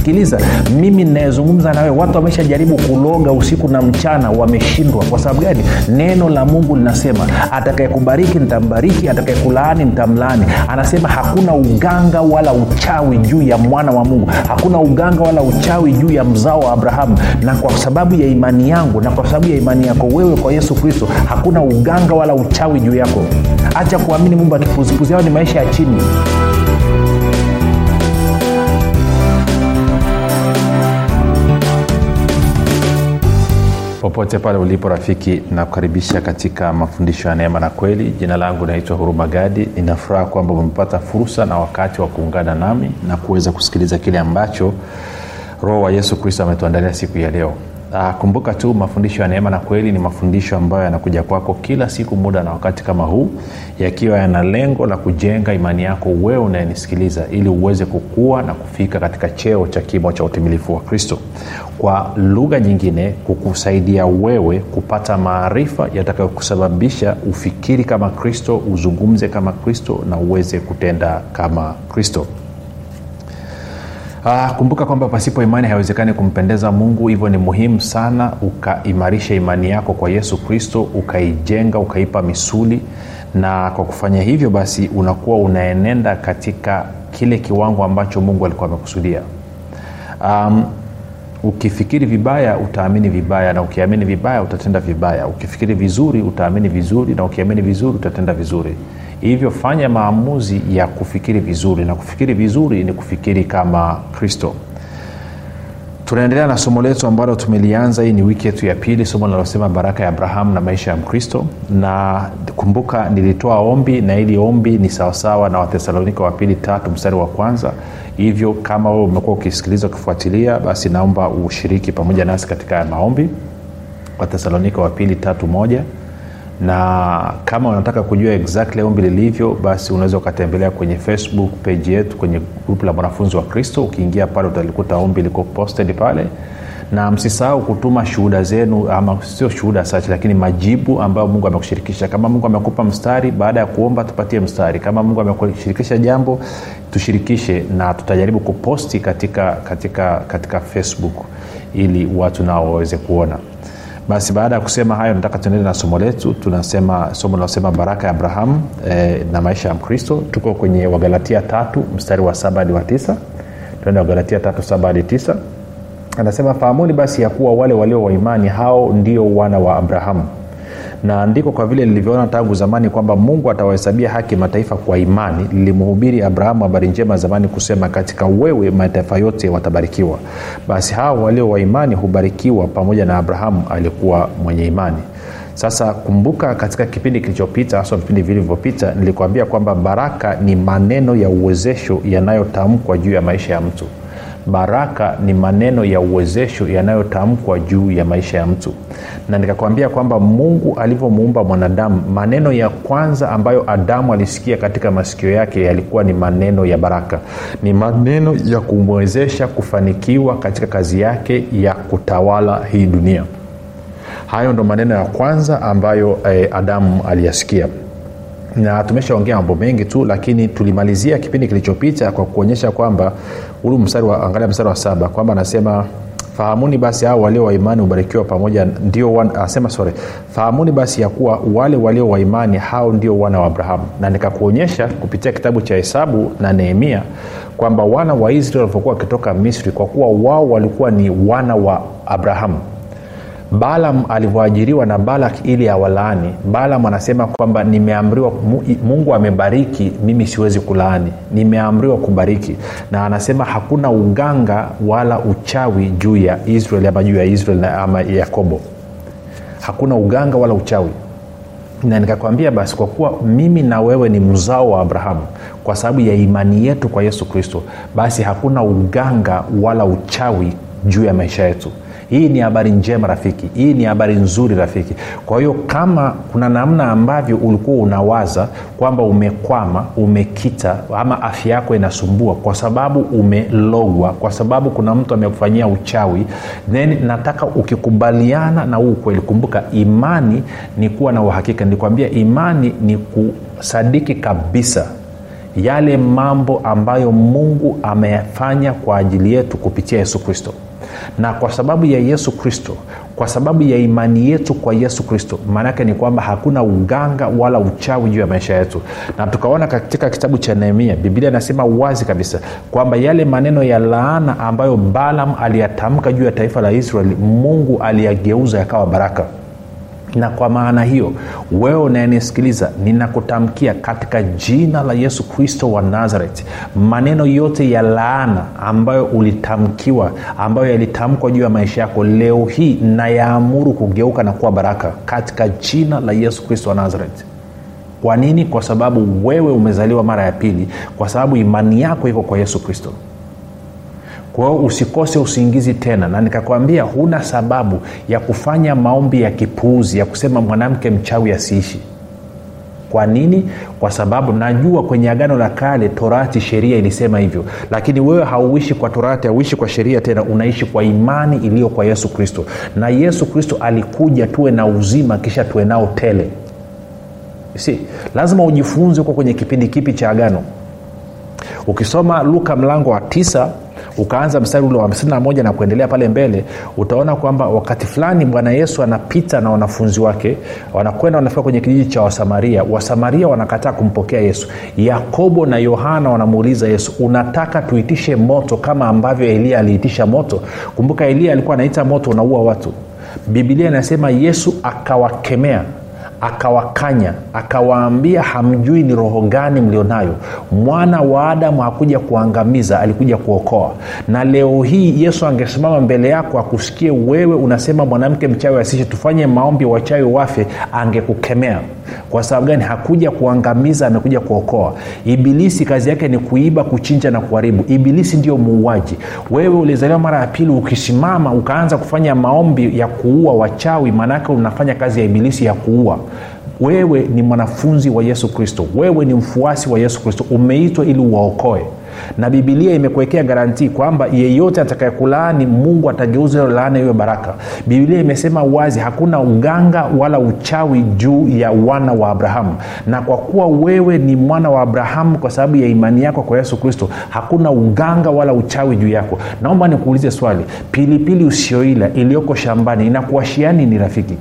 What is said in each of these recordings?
sikiliza mimi ninayezungumza nawe watu wameshajaribu kuloga usiku na mchana wameshindwa. Kwa sababu gani? Neno la mungu linasema atakayekubariki nitambariki atakayekulaani nitamlaani. Anasema hakuna uganga wala uchawi juu ya mwana wa mungu. Hakuna uganga wala uchawi juu ya mzao wa abrahamu. Na kwa sababu ya imani yangu na kwa sababu ya imani yako wewe kwa yesu kristo hakuna uganga wala uchawi juu yako. Acha kuamini mungu akipuzipuzi yao ni maisha ya chini popote pale ulipo rafiki nakukaribisha katika mafundisho ya neema na kweli. Jina langu naitwa huruma gadi ninafuraha kwamba umepata fursa na wakati wa kuungana nami na kuweza kusikiliza kile ambacho roho wa yesu kristo ametuandalia siku ya leo Uh, kumbuka tu mafundisho ya neema na kweli ni mafundisho ambayo yanakuja kwako kila siku muda na wakati kama huu yakiwa yana lengo la kujenga imani yako wewe unayenisikiliza ili uweze kukua na kufika katika cheo cha kimo cha utimilifu wa kristo. Kwa lugha nyingine kukusaidia wewe kupata maarifa yatakayokusababisha ufikiri kama kristo uzungumze kama kristo na uweze kutenda kama kristo Ah, kumbuka kwamba pasipo imani haiwezekani kumpendeza mungu hivyo ni muhimu sana ukaimarisha imani yako kwa yesu kristo ukaijenga ukaipa misuli. Na kwa kufanya hivyo basi unakuwa unaenenda katika kile kiwango ambacho mungu alikuwa amekusudia. Um, ukifikiri vibaya utaamini vibaya na ukiamini vibaya utatenda vibaya. Ukifikiri vizuri utaamini vizuri na ukiamini vizuri utatenda vizuri hivyo fanya maamuzi ya kufikiri vizuri na kufikiri vizuri ni kufikiri kama kristo. Tunaendelea na somo letu ambalo tumelianza. Hii ni wiki yetu ya pili somo linalosema baraka ya abrahamu na maisha ya mkristo. Na kumbuka nilitoa ombi na ili ombi ni sawasawa na wathesalonika wa pili tatu mstari wa kwanza. Hivyo kama wewe umekuwa ukisikiliza ukifuatilia basi naomba ushiriki pamoja nasi katika maombi. Wathesalonika wa pili tatu moja na kama unataka kujua exactly ombi lilivyo basi unaweza ukatembelea kwenye facebook page yetu kwenye grupu la mwanafunzi wa kristo. Ukiingia pale utalikuta ombi liko posted pale. Na msisahau kutuma shuhuda zenu ama sio shuhuda sachi lakini majibu ambayo mungu amekushirikisha. Kama mungu amekupa mstari baada ya kuomba tupatie mstari. Kama mungu amekushirikisha jambo tushirikishe na tutajaribu kuposti katika katika katika facebook ili watu nao waweze kuona basi baada ya kusema hayo nataka tuendele na somo letu. Tunasema somo linalosema baraka ya abrahamu eh, na maisha ya mkristo. Tuko kwenye wagalatia tatu mstari wa saba hadi wa tisa. Tuende wagalatia tatu saba hadi tisa. Anasema fahamuni basi ya kuwa wale walio waimani hao ndio wana wa abrahamu na andiko kwa vile lilivyoona tangu zamani kwamba mungu atawahesabia haki mataifa kwa imani lilimhubiri abrahamu habari njema zamani kusema katika wewe mataifa yote watabarikiwa. Basi hao walio waimani hubarikiwa pamoja na abrahamu alikuwa mwenye imani. Sasa kumbuka katika kipindi kilichopita hasa vipindi vilivyopita nilikuambia kwamba baraka ni maneno ya uwezesho yanayotamkwa juu ya maisha ya mtu baraka ni maneno ya uwezesho yanayotamkwa juu ya maisha ya mtu. Na nikakwambia kwamba mungu alivyomuumba mwanadamu maneno ya kwanza ambayo adamu alisikia katika masikio yake yalikuwa ni maneno ya baraka. Ni maneno ya kumwezesha kufanikiwa katika kazi yake ya kutawala hii dunia. Hayo ndo maneno ya kwanza ambayo eh, adamu aliyasikia. Na tumeshaongea mambo mengi tu lakini tulimalizia kipindi kilichopita kwa kuonyesha kwamba hulu mstari wa angalia mstari wa saba kwamba anasema fahamuni basi hao walio waimani hubarikiwa pamoja ndio anasema sore fahamuni basi ya kuwa wale walio waimani hao ndio wana wa abrahamu. Na nikakuonyesha kupitia kitabu cha hesabu na nehemia kwamba wana wa israeli walivyokuwa wakitoka misri kwa kuwa wao walikuwa ni wana wa abrahamu balaam alivyoajiriwa na balak ili awalaani balaam anasema kwamba nimeamriwa mungu amebariki mimi siwezi kulaani. Nimeamriwa kubariki. Na anasema hakuna uganga wala uchawi juu ya israeli ama juu ya israeli ama yakobo. Hakuna uganga wala uchawi. Na nikakwambia basi kwa kuwa mimi na wewe ni mzao wa abrahamu kwa sababu ya imani yetu kwa yesu kristo basi hakuna uganga wala uchawi juu ya maisha yetu hii ni habari njema rafiki. Hii ni habari nzuri rafiki. Kwa hiyo kama kuna namna ambavyo ulikuwa unawaza kwamba umekwama umekita ama afya yako inasumbua kwa sababu umelogwa kwa sababu kuna mtu amekufanyia uchawi then nataka ukikubaliana na huu ukweli. Kumbuka imani ni kuwa na uhakika. Nilikwambia imani ni kusadiki kabisa yale mambo ambayo mungu ameyafanya kwa ajili yetu kupitia yesu kristo na kwa sababu ya yesu kristo kwa sababu ya imani yetu kwa yesu kristo maanaake ni kwamba hakuna uganga wala uchawi juu ya maisha yetu. Na tukaona katika kitabu cha nehemia biblia inasema wazi kabisa kwamba yale maneno ya laana ambayo balam aliyatamka juu ya taifa la israeli mungu aliyageuza yakawa baraka na kwa maana hiyo wewe unayenisikiliza ninakutamkia katika jina la yesu kristo wa nazareti maneno yote ya laana ambayo ulitamkiwa ambayo yalitamkwa juu ya maisha yako leo hii nayaamuru kugeuka na kuwa baraka katika jina la yesu kristo wa nazareti kwa nini? Kwa sababu wewe umezaliwa mara ya pili kwa sababu imani yako iko kwa yesu kristo kwa usikose usingizi tena. Na nikakwambia huna sababu ya kufanya maombi ya kipuuzi ya kusema mwanamke mchawi asiishi. Kwa nini? Kwa sababu najua kwenye agano la kale torati sheria ilisema hivyo. Lakini wewe hauishi kwa torati hauishi kwa sheria tena unaishi kwa imani iliyo kwa yesu kristo. Na yesu kristo alikuja tuwe na uzima kisha tuwe nao tele. Si lazima ujifunze huko kwenye kipindi kipi cha agano. Ukisoma luka mlango wa tisa ukaanza mstari ule wa 51 na kuendelea pale mbele utaona kwamba wakati fulani bwana yesu anapita na wanafunzi wake wanakwenda wanafika kwenye kijiji cha wasamaria. Wasamaria wanakataa kumpokea yesu. Yakobo na yohana wanamuuliza yesu unataka tuitishe moto kama ambavyo eliya aliitisha moto? Kumbuka eliya alikuwa anaita moto unaua watu. Bibilia inasema yesu akawakemea akawakanya akawaambia hamjui ni roho gani mlionayo? Mwana wa adamu hakuja kuangamiza alikuja kuokoa. Na leo hii yesu angesimama mbele yako akusikie wewe unasema mwanamke mchawi asishe tufanye maombi wachawi wafe angekukemea. Kwa sababu gani? Hakuja kuangamiza amekuja kuokoa. Ibilisi kazi yake ni kuiba kuchinja na kuharibu. Ibilisi ndio muuaji. Wewe ulizaliwa mara ya pili ukisimama ukaanza kufanya maombi ya kuua wachawi maanaake unafanya kazi ya ibilisi ya kuua wewe ni mwanafunzi wa yesu kristo. Wewe ni mfuasi wa yesu kristo. Umeitwa ili uwaokoe. Na bibilia imekuwekea garantii kwamba yeyote atakayekulaani mungu atageuza hiyo laana iwe baraka. Bibilia imesema wazi hakuna uganga wala uchawi juu ya wana wa abrahamu. Na kwa kuwa wewe ni mwana wa abrahamu kwa sababu ya imani yako kwa yesu kristo hakuna uganga wala uchawi juu yako. Naomba nikuulize swali. Pilipili usioila iliyoko shambani inakuashiani ni rafiki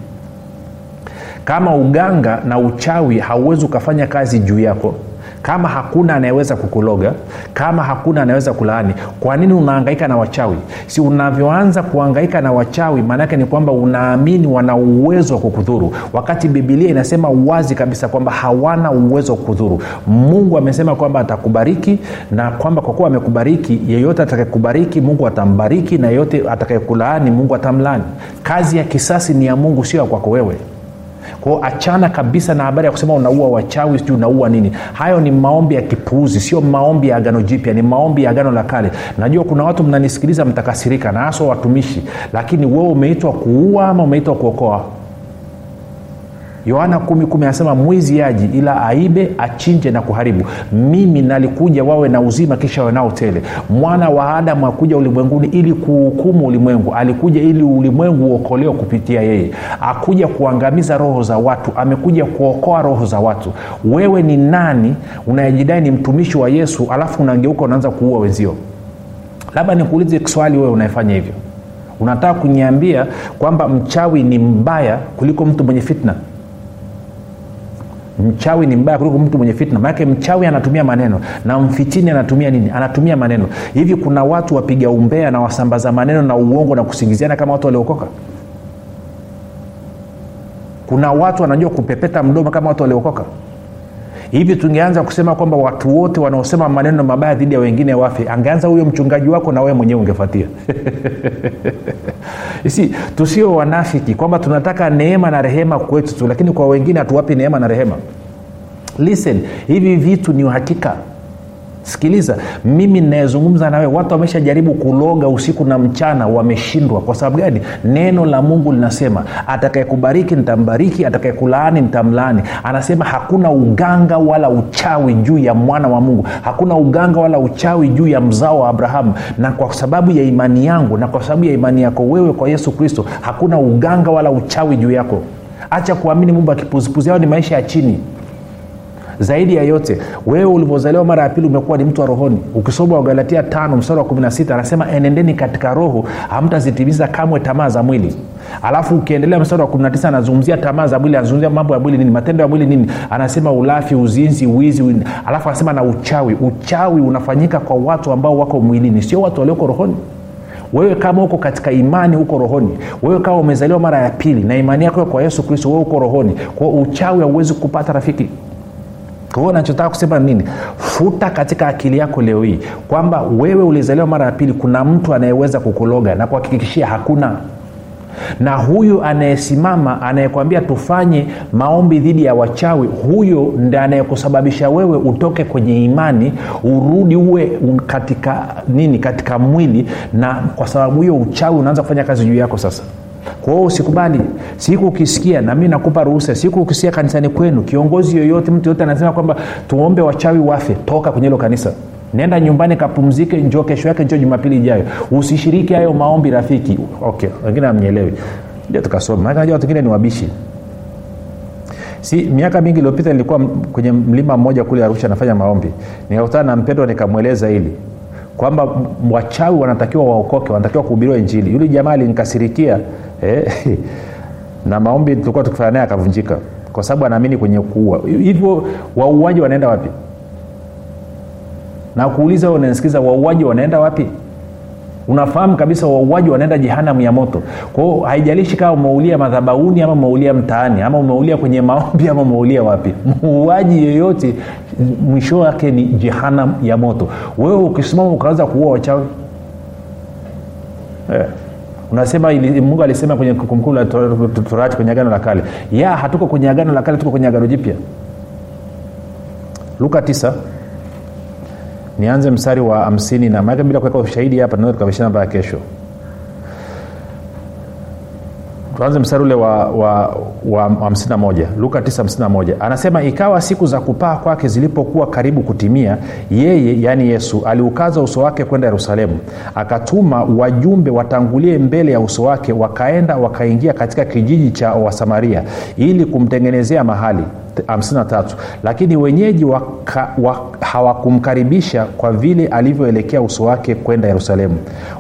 kama uganga na uchawi hauwezi ukafanya kazi juu yako kama hakuna anayeweza kukuloga kama hakuna anayeweza kulaani kwa nini unaangaika na wachawi? Si unavyoanza kuangaika na wachawi maanaake ni kwamba unaamini wana uwezo wa kukudhuru. Wakati bibilia inasema wazi kabisa kwamba hawana uwezo wa kukudhuru. Mungu amesema kwamba atakubariki na kwamba kwa kuwa amekubariki yeyote atakayekubariki mungu atambariki na yeyote atakayekulaani mungu atamlaani. Kazi ya kisasi ni ya mungu sio ya kwako wewe kwao achana kabisa na habari ya kusema unaua wachawi sijui unaua nini. Hayo ni maombi ya kipuuzi sio maombi ya agano jipya ni maombi ya agano la kale. Najua kuna watu mnanisikiliza mtakasirika na haswa watumishi lakini wewe umeitwa kuua ama umeitwa kuokoa yohana kumi kumi anasema mwizi aji ila aibe achinje na kuharibu. Mimi nalikuja wawe na uzima kisha wanao tele. Mwana wa adamu akuja ulimwenguni ili kuhukumu ulimwengu. Alikuja ili ulimwengu uokolewa kupitia yeye. Akuja kuangamiza roho za watu. Amekuja kuokoa roho za watu. Wewe ni nani unayejidai ni mtumishi wa yesu alafu unageuka unaanza kuua wenzio? Labda nikuulize swali wewe unayefanya hivyo. Unataka kuniambia kwamba mchawi ni mbaya kuliko mtu mwenye fitna mchawi ni mbaya kuliko mtu mwenye fitna. Maanake mchawi anatumia maneno. Na mfitini anatumia nini? Anatumia maneno. Hivi kuna watu wapiga umbea na wasambaza maneno na uongo na kusingiziana kama watu waliokoka? Kuna watu wanajua kupepeta mdomo kama watu waliokoka? Hivi tungeanza kusema kwamba watu wote wanaosema maneno mabaya dhidi ya wengine wafe angeanza huyo mchungaji wako na wewe mwenyewe ungefuatia si tusio wanafiki kwamba tunataka neema na rehema kwetu tu lakini kwa wengine hatuwapi neema na rehema. Listen hivi vitu ni uhakika sikiliza mimi ninayezungumza nawe watu wameshajaribu kuloga usiku na mchana wameshindwa. Kwa sababu gani? Neno la mungu linasema atakayekubariki nitambariki atakayekulaani nitamlaani. Anasema hakuna uganga wala uchawi juu ya mwana wa mungu. Hakuna uganga wala uchawi juu ya mzao wa abrahamu. Na kwa sababu ya imani yangu na kwa sababu ya imani yako wewe kwa yesu kristo hakuna uganga wala uchawi juu yako. Acha kuamini mungu akipuzipuzi ao ni maisha ya chini zaidi ya yote wewe ulivyozaliwa mara ya pili umekuwa ni mtu wa rohoni. Ukisoma wagalatia tano mstari wa 16 anasema enendeni katika roho hamtazitimiza kamwe tamaa za mwili. Alafu ukiendelea mstari wa 19 anazungumzia tamaa za mwili anazungumzia mambo ya mwili nini matendo ya mwili nini. Anasema ulafi uzinzi wizi alafu anasema na uchawi. Uchawi unafanyika kwa watu ambao wako mwilini sio watu walioko rohoni. Wewe kama uko katika imani huko rohoni. Wewe kama umezaliwa mara ya pili na imani yako kwa yesu kristo wewe uko rohoni. Kwao uchawi hauwezi kupata rafiki kwa hiyo nachotaka kusema nini? Futa katika akili yako leo hii kwamba wewe ulizaliwa mara ya pili kuna mtu anayeweza kukuloga na kuhakikishia hakuna. Na huyu anayesimama anayekwambia tufanye maombi dhidi ya wachawi huyo ndi anayekusababisha wewe utoke kwenye imani urudi uwe katika nini katika mwili na kwa sababu hiyo uchawi unaanza kufanya kazi juu yako sasa kwa hiyo usikubali siku ukisikia nami nakupa ruhusa siku ukisikia kanisani kwenu kiongozi yoyote mtu yoyote anasema kwamba tuombe wachawi wafe toka kwenye hilo kanisa. Nenda nyumbani kapumzike njo kesho yake njo jumapili ijayo. Usishiriki hayo maombi rafiki. Okay wengine amnyelewi ndio tukasoma. Wengine ni wabishi. Si miaka mingi iliyopita nilikuwa kwenye mlima mmoja kule arusha nafanya maombi. Nikakutana na mpendo nikamweleza hili. Kwamba wachawi wanatakiwa waokoke wanatakiwa kuhubiriwa injili. Yule jamaa alinikasirikia eh, na maombi tulikuwa tukifanya naye akavunjika. Kwa sababu anaamini kwenye kuua. Hivyo wauaji wanaenda wapi? Na kuuliza wauaji wanaenda wapi? Unafahamu kabisa wauaji wanaenda jehanamu ya moto. Kwao haijalishi kama umeulia madhabauni ama umeulia mtaani ama umeulia kwenye maombi ama umeulia wapi. Muuaji yeyote mwisho wake ni jehanam ya moto. Wewe ukisimama ukaanza kuua wachawi. Yeah unasema mungu alisema kwenye kumkuu la torati kwenye agano la kale. Ya hatuko kwenye agano la kale tuko kwenye agano jipya. Luka 9 nianze mstari wa hamsini na maake bila kuweka ushahidi hapa tunaweza tukabishana mpaka kesho tuanze mstari ule wa, wa, wa 51 luka 951 anasema ikawa siku za kupaa kwake zilipokuwa karibu kutimia yeye yaani yesu aliukaza uso wake kwenda yerusalemu. Akatuma wajumbe watangulie mbele ya uso wake wakaenda wakaingia katika kijiji cha wasamaria ili kumtengenezea mahali 53 lakini wenyeji waka, waka, hawakumkaribisha kwa vile alivyoelekea uso wake kwenda yerusalemu.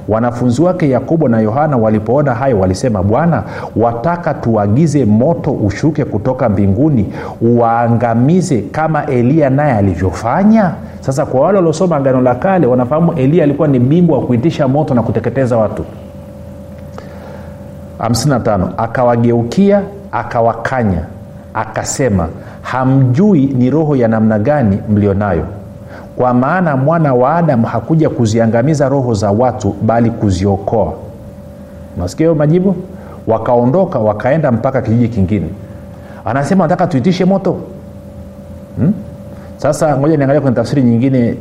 Wanafunzi wake yakobo na yohana walipoona hayo walisema bwana wataka tuagize moto ushuke kutoka mbinguni uwaangamize kama eliya naye alivyofanya? Sasa kwa wale waliosoma agano la kale wanafahamu eliya alikuwa ni bingwa wa kuitisha moto na kuteketeza watu. 55 akawageukia akawakanya akasema hamjui ni roho ya namna gani mlionayo. Kwa maana mwana wa adamu hakuja kuziangamiza roho za watu bali kuziokoa. Nasikia hiyo majibu? Wakaondoka wakaenda mpaka kijiji kingine. Anasema nataka tuitishe moto. Hmm? Sasa ngoja niangalia kwenye tafsiri nyingine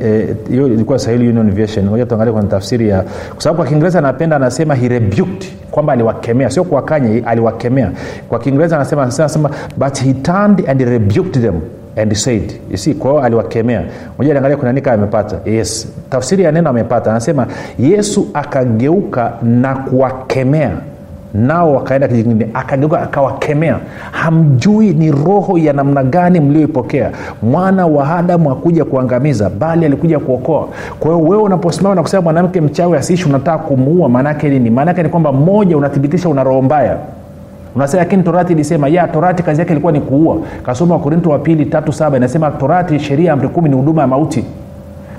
hiyo eh, ilikuwa sahili union version. Ngoja tuangalie kwenye tafsiri ya kwa sababu kwa kiingereza anapenda anasema he rebuked kwamba aliwakemea. Sio kuwakanya aliwakemea. Kwa kiingereza anasema anasema but he turned and rebuked them and said. You see kwa aliwakemea. Moja niangalia kuna nika amepata. Yes. Tafsiri ya neno amepata. Anasema yesu akageuka na kuwakemea nao wakaenda kijingine akageuka akawakemea. Hamjui ni roho ya namna gani mlioipokea. Mwana wa adamu akuja kuangamiza bali alikuja kuokoa. Kwa hiyo wewe unaposimama na kusema mwanamke mchawi asiishi unataka kumuua maanaake nini? Maanaake ni kwamba moja unathibitisha una roho mbaya. Unasema lakini torati ilisema ya torati kazi yake ilikuwa ni kuua. Kasoma wakorinto wa pili tatu saba inasema torati sheria amri kumi ni huduma ya mauti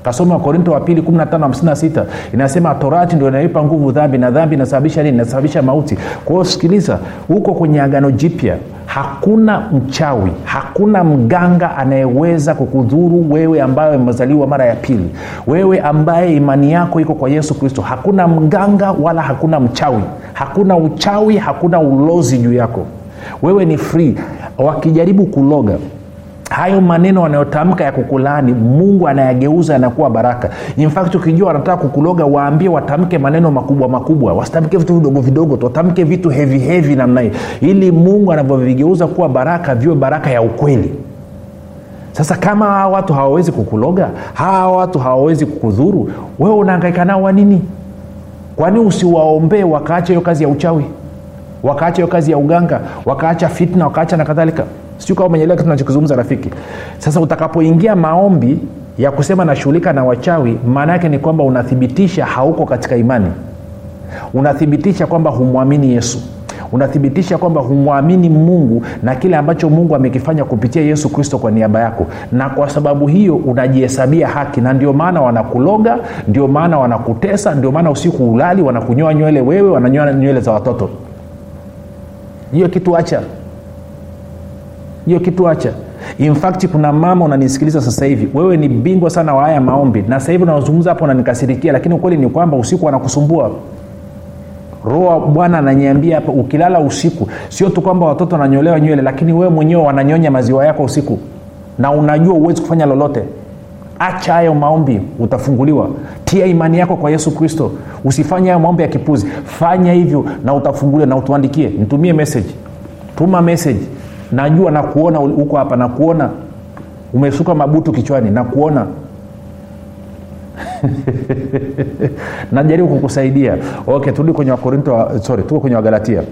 kasoma wakorinto wa pili 1556 inasema torati ndio inaipa nguvu dhambi na dhambi inasababisha nini? Inasababisha mauti. Kwa sikiliza huko kwenye agano jipya hakuna mchawi hakuna mganga anayeweza kukudhuru wewe ambaye umezaliwa mara ya pili. Wewe ambaye imani yako iko kwa yesu kristo hakuna mganga wala hakuna mchawi. Hakuna uchawi hakuna ulozi juu yako. Wewe ni free. Wakijaribu kuloga hayo maneno wanayotamka ya kukulani mungu anayageuza yanakuwa baraka. Infact ukijua wanataka kukuloga waambie watamke maneno makubwa makubwa. Wasitamke vitu vidogo vidogo watamke vitu hevi hevi namna hii. Ili mungu anavyovigeuza kuwa baraka viwe baraka ya ukweli. Sasa kama hawa watu hawawezi kukuloga hawa watu hawawezi kukudhuru wewe unaangaika nao wanini kwani usiwaombee wakaacha hiyo kazi ya uchawi wakaacha hiyo kazi ya uganga wakaacha fitna wakaacha na kadhalika. Siu kama umenyelewa kitu nachokizungumza rafiki. Sasa utakapoingia maombi ya kusema nashughulika na wachawi maana yake ni kwamba unathibitisha hauko katika imani. Unathibitisha kwamba humwamini yesu. Unathibitisha kwamba humwamini mungu na kile ambacho mungu amekifanya kupitia yesu kristo kwa niaba yako. Na kwa sababu hiyo unajihesabia haki. Na ndio maana wanakuloga ndio maana wanakutesa ndio maana usiku ulali wanakunyoa nywele wewe wananyoa nywele za watoto hiyo kitu acha. Hiyo kitu acha. Infact kuna mama unanisikiliza sasa hivi. Wewe ni bingwa sana wa haya maombi. Na sasa hivi unazungumza hapo unanikasirikia lakini ukweli ni kwamba usiku wanakusumbua. Roho bwana ananiambia hapa ukilala usiku sio tu kwamba watoto wananyolewa nywele lakini wewe mwenyewe wananyonya maziwa yako usiku. Na unajua huwezi kufanya lolote acha hayo maombi utafunguliwa. Tia imani yako kwa yesu kristo. Usifanye hayo maombi ya kipuzi. Fanya hivyo na utafunguliwa na utuandikie. Nitumie message. Tuma message. Najua nakuona huko hapa nakuona. Umesuka mabutu kichwani nakuona. Najaribu kukusaidia. Okay turudi kwenye wakorinto sorry tuko kwenye wagalatia.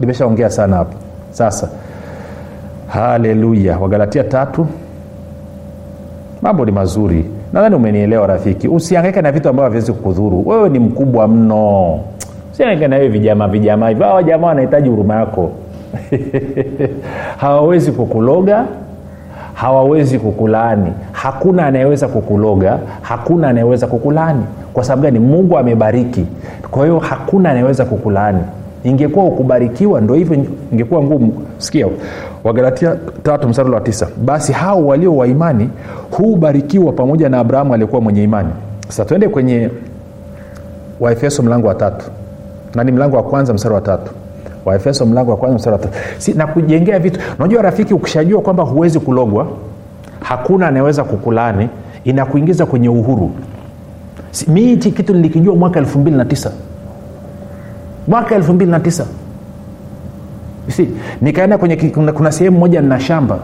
Nimeshaongea sana hapa. Sasa. Haleluya. Wagalatia tatu mambo ni mazuri. Nadhani umenielewa rafiki. Usiangaike na vitu ambavyo haviwezi kukudhuru. Wewe ni mkubwa mno. Usiangaike na hivi vijama vijama hivi hawa jamaa wanahitaji huruma yako. Hawawezi kukuloga. Hawawezi kukulaani. Hakuna anayeweza kukuloga. Hakuna anayeweza kukulaani. Kwa sababu gani? Mungu amebariki. Kwa hiyo hakuna anayeweza kukulaani ingekuwa ukubarikiwa ndo hivyo ingekuwa ngumu. Sikia wagalatia tatu mstari wa tisa. Basi hao walio wa imani hubarikiwa pamoja na abrahamu aliyekuwa mwenye imani. Sasa tuende kwenye waefeso mlango wa tatu. Nani mlango wa kwanza msara wa tatu. Waefeso mlango wa kwanza msara wa tatu. Si, na kujengea vitu. Unajua rafiki ukishajua kwamba huwezi kulogwa hakuna anayeweza kukulani inakuingiza kwenye uhuru. Si, mi hichi kitu nilikijua mwaka elfu mbili na tisa mwaka elfu mbili na tisa. Si, nikaenda kwenye kuna, kuna sehemu moja nina shamba.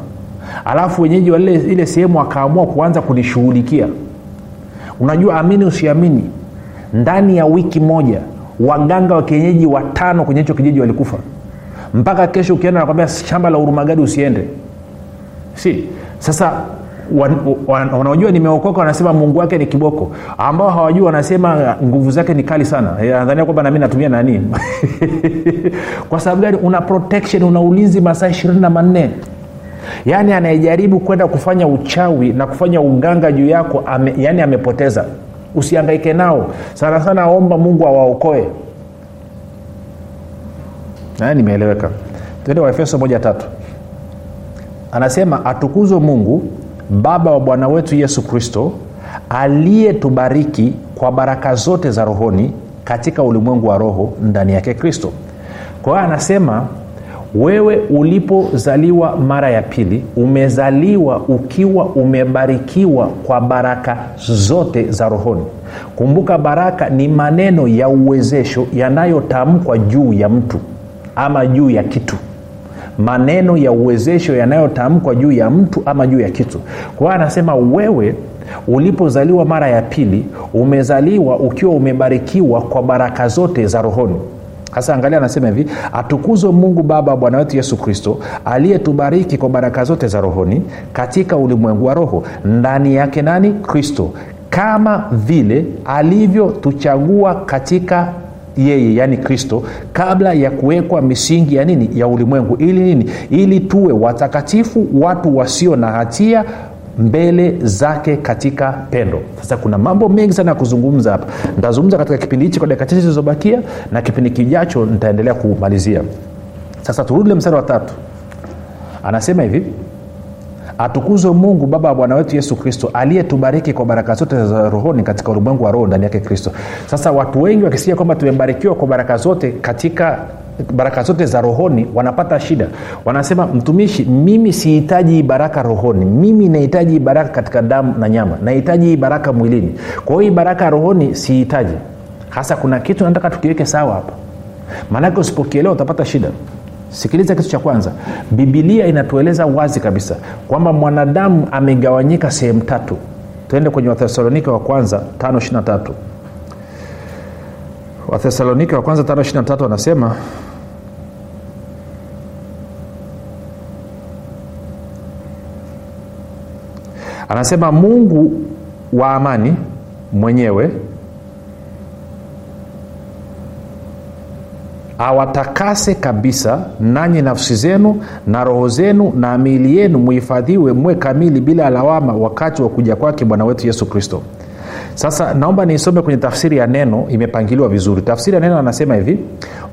Alafu wenyeji wa ile, sehemu wakaamua kuanza kunishughulikia. Unajua amini usiamini ndani ya wiki moja waganga wa kienyeji watano kwenye hicho kijiji walikufa. Mpaka kesho ukienda nakwambia shamba la urumagadi usiende. Si sasa wanaojua nimeokoka wanasema mungu wake ni kiboko. Ambao hawajua wanasema nguvu zake ni kali sana. Nadhania kwamba nami natumia nani? Kwa sababu gani? Una protection una ulinzi masaa ishirini na manne. Yaani anayejaribu kwenda kufanya uchawi na kufanya uganga juu yako ame, yaani amepoteza. Usiangaike nao. Sana sana omba mungu awaokoe. Naye nimeeleweka. Tuende waefeso moja tatu. Anasema atukuzwe mungu baba wa bwana wetu yesu kristo aliyetubariki kwa baraka zote za rohoni katika ulimwengu wa roho ndani yake kristo. Kwa hiyo anasema wewe ulipozaliwa mara ya pili umezaliwa ukiwa umebarikiwa kwa baraka zote za rohoni. Kumbuka baraka ni maneno ya uwezesho yanayotamkwa juu ya mtu ama juu ya kitu maneno ya uwezesho yanayotamkwa juu ya mtu ama juu ya kitu. Kwa hiyo anasema wewe ulipozaliwa mara ya pili umezaliwa ukiwa umebarikiwa kwa baraka zote za rohoni. Sasa angalia anasema hivi atukuzwe mungu baba wa bwana wetu yesu kristo aliyetubariki kwa baraka zote za rohoni katika ulimwengu wa roho. Ndani yake nani? Kristo. Kama vile alivyotuchagua katika yeye yaani kristo kabla ya kuwekwa misingi ya nini? Ya ulimwengu. Ili nini? Ili tuwe watakatifu watu wasio na hatia mbele zake katika pendo. Sasa kuna mambo mengi sana ya kuzungumza hapa. Nitazungumza katika kipindi hichi kwa dakika chache zilizobakia na kipindi kijacho nitaendelea kumalizia. Sasa turudi le mstari wa tatu. Anasema hivi atukuzwe mungu baba wa bwana wetu yesu kristo aliyetubariki kwa baraka zote za rohoni katika ulimwengu wa roho ndani yake kristo. Sasa watu wengi wakisikia kwamba tumebarikiwa kwa baraka zote katika baraka zote za rohoni wanapata shida. Wanasema mtumishi mimi sihitaji baraka rohoni. Mimi nahitaji baraka katika damu na nyama. Nahitaji baraka mwilini. Kwa hiyo baraka rohoni sihitaji. Hasa kuna kitu nataka tukiweke sawa hapa. Maanake usipokielewa utapata shida sikiliza kitu cha kwanza. Bibilia inatueleza wazi kabisa kwamba mwanadamu amegawanyika sehemu tatu. Tuende kwenye wathesalonike wa kwanza 523 wathesalonike wa kwanza 523 anasema anasema mungu wa amani mwenyewe awatakase kabisa nanyi nafsi zenu na roho zenu na miili yenu muhifadhiwe mwe kamili bila lawama wakati wa kuja kwake bwana wetu yesu kristo. Sasa naomba niisome kwenye tafsiri ya neno imepangiliwa vizuri. Tafsiri ya neno anasema hivi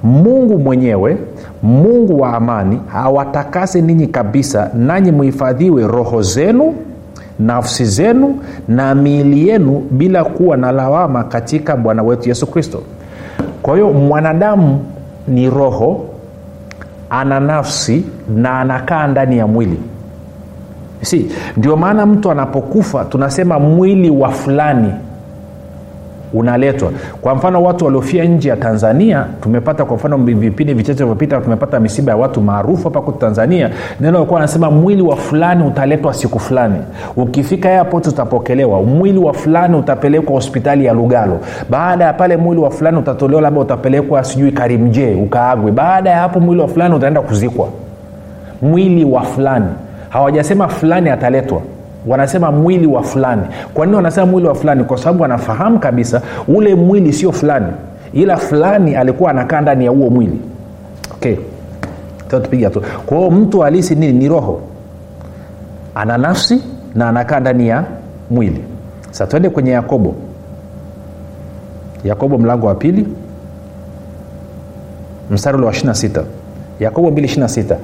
mungu mwenyewe mungu wa amani awatakase ninyi kabisa nanyi muhifadhiwe roho zenu nafsi zenu na miili yenu bila kuwa na lawama katika bwana wetu yesu kristo. Kwa hiyo mwanadamu ni roho ana nafsi na anakaa ndani ya mwili. Si ndio maana mtu anapokufa tunasema mwili wa fulani unaletwa. Kwa mfano watu waliofia nje ya tanzania tumepata kwa mfano vipindi vichache vilivyopita tumepata misiba ya watu maarufu hapa kwetu tanzania. Neno alikuwa anasema mwili wa fulani utaletwa siku fulani. Ukifika airport utapokelewa. Mwili wa fulani utapelekwa hospitali ya lugalo. Baada ya pale mwili wa fulani utatolewa labda utapelekwa sijui karimjee ukaagwe. Baada ya hapo mwili wa fulani utaenda kuzikwa. Mwili wa fulani. Hawajasema fulani ataletwa wanasema mwili wa fulani. Kwa nini wanasema mwili wa fulani? Kwa sababu wanafahamu kabisa ule mwili sio fulani ila fulani alikuwa anakaa ndani ya huo mwili. Okay. Tupiga tu kwa mtu halisi nini? Ni roho. Ana nafsi na anakaa ndani ya mwili. Sa twende kwenye yakobo. Yakobo mlango wa pili. Mstari ule wa 26 yakobo 226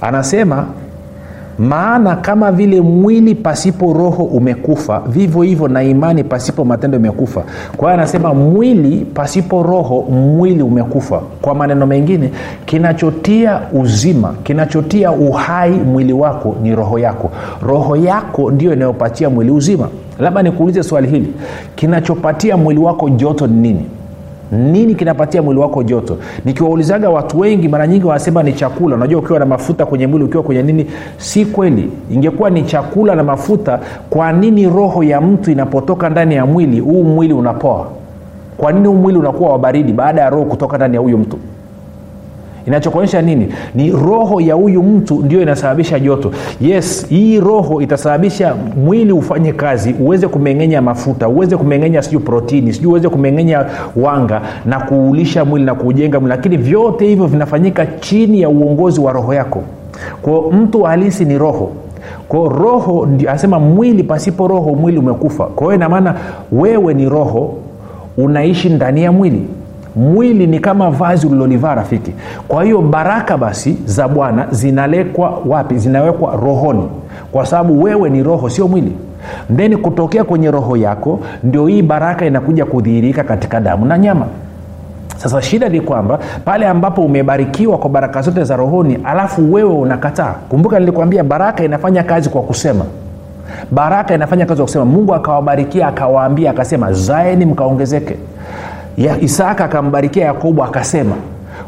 anasema maana kama vile mwili pasipo roho umekufa vivyo hivyo na imani pasipo matendo imekufa. Kwa hiyo anasema mwili pasipo roho mwili umekufa. Kwa maneno mengine kinachotia uzima kinachotia uhai mwili wako ni roho yako. Roho yako ndio inayopatia mwili uzima. Labda nikuulize swali hili. Kinachopatia mwili wako joto ni nini nini kinapatia mwili wako joto? Nikiwaulizaga watu wengi mara nyingi wanasema ni chakula. Unajua ukiwa na mafuta kwenye mwili ukiwa kwenye nini? Si kweli. Ingekuwa ni chakula na mafuta kwa nini roho ya mtu inapotoka ndani ya mwili huu mwili unapoa? Kwa nini huu mwili unakuwa wa baridi baada ya roho kutoka ndani ya huyu mtu inachokuonyesha nini? Ni roho ya huyu mtu ndio inasababisha joto. Yes hii roho itasababisha mwili ufanye kazi uweze kumeng'enya mafuta uweze kumeng'enya sijui protini sijui uweze kumeng'enya wanga na kuulisha mwili na kuujenga mwili. Lakini vyote hivyo vinafanyika chini ya uongozi wa roho yako. Kwao mtu halisi ni roho. Kwao roho anasema mwili pasipo roho mwili umekufa. Kwa hiyo inamaana wewe ni roho unaishi ndani ya mwili mwili ni kama vazi ulilolivaa rafiki. Kwa hiyo baraka basi za bwana zinalekwa wapi? Zinawekwa rohoni. Kwa sababu wewe ni roho sio mwili. Theni kutokea kwenye roho yako ndio hii baraka inakuja kudhihirika katika damu na nyama. Sasa shida ni kwamba pale ambapo umebarikiwa kwa baraka zote za rohoni alafu wewe unakataa. Kumbuka nilikwambia baraka inafanya kazi kwa kusema. Baraka inafanya kazi kwa kusema. Mungu akawabarikia akawaambia akasema zaeni mkaongezeke isaka akambarikia yakobo akasema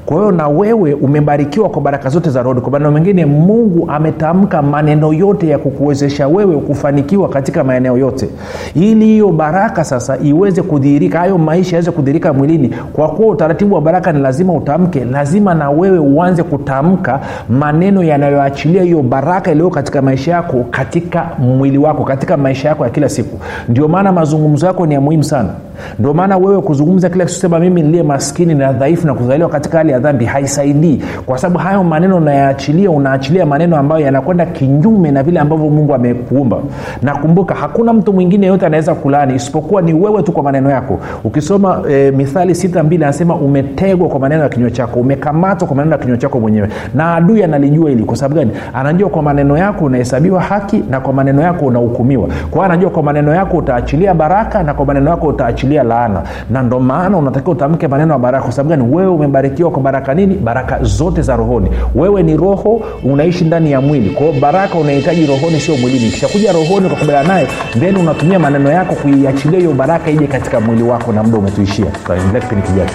kwa hiyo na wewe umebarikiwa kwa baraka zote za roho kwa maneno mengine mungu ametamka maneno yote ya kukuwezesha wewe kufanikiwa katika maeneo yote. Ili hiyo baraka sasa iweze kudhihirika hayo maisha yaweze kudhihirika mwilini kwa kuwa utaratibu wa baraka ni lazima utamke lazima na wewe uanze kutamka maneno yanayoachilia hiyo baraka iliyo katika maisha yako katika mwili wako katika maisha yako ya kila siku. Ndio maana mazungumzo yako ni ya muhimu sana ndio maana wewe kuzungumza kila kitu mimi niliye maskini na dhaifu na kuzaliwa katika hali ya dhambi haisaidii. Kwa sababu hayo maneno unayaachilia unaachilia maneno ambayo yanakwenda kinyume na vile ambavyo mungu amekuumba. Na hakuna mtu mwingine yeyote anaweza kulani isipokuwa ni wewe tu kwa maneno yako. Ukisoma e, mithali sita mbili anasema umetegwa kwa maneno ya kinywa chako umekamatwa kwa maneno ya kinywa chako mwenyewe. Na adui analijua hili. Kwa sababu gani? Anajua kwa maneno yako unahesabiwa haki na kwa maneno yako unahukumiwa. Kwa anajua kwa maneno yako utaachilia baraka na kwa maneno yako utaachilia kuachilia laana. Na ndo maana unatakiwa utamke maneno ya baraka. Kwa sababu gani? Wewe umebarikiwa kwa baraka nini? Baraka zote za rohoni. Wewe ni roho unaishi ndani ya mwili. Kwao baraka unahitaji rohoni sio mwilini. Kishakuja rohoni ukakubaliana naye then unatumia maneno yako kuiachilia hiyo baraka ije katika mwili wako na muda umetuishia. Tutaendelea kipindi kijacho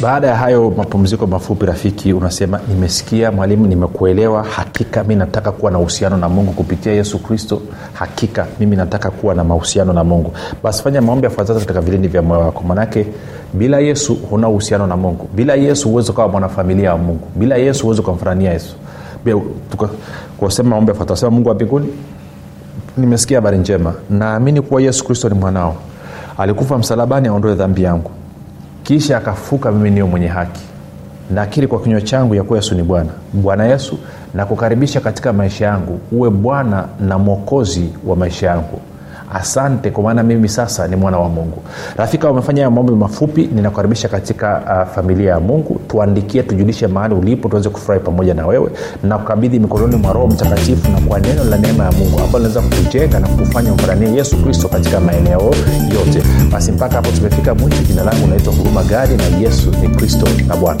baada ya hayo mapumziko mafupi rafiki unasema nimesikia mwalimu nimekuelewa. Hakika mi nataka kuwa na uhusiano na mungu kupitia yesu kristo. Hakika mimi nataka kuwa na mahusiano na mungu. Basi fanya maombi yafuatazo katika vilindi vya moyo wako. Manake bila yesu huna uhusiano na mungu. Bila yesu huwezi ukawa mwanafamilia wa mungu. Bila yesu huwezi ukamfurania yesu. Kusema maombi yafuatazo sema mungu wa mbinguni nimesikia habari njema. Naamini kuwa yesu kristo ni mwanao. Alikufa msalabani aondoe dhambi yangu kisha akafuka mimi niyo mwenye haki. Nakiri kwa kinywa changu ya kuwa yesu ni bwana. Bwana yesu nakukaribisha katika maisha yangu. Uwe bwana na mwokozi wa maisha yangu asante kwa maana mimi sasa ni mwana wa mungu. Rafika umefanya maombi mafupi ninakukaribisha katika uh, familia ya mungu. Tuandikie tujulishe mahali ulipo tuweze kufurahi pamoja na wewe. Na kukabidhi mikononi mwa roho mtakatifu na kwa neno la neema ya mungu ambalo linaweza kukujenga na kufanya umfuranie yesu kristo katika maeneo yote. Basi mpaka hapo tumefika mwisho jina langu unaitwa huruma gari na yesu ni kristo na bwana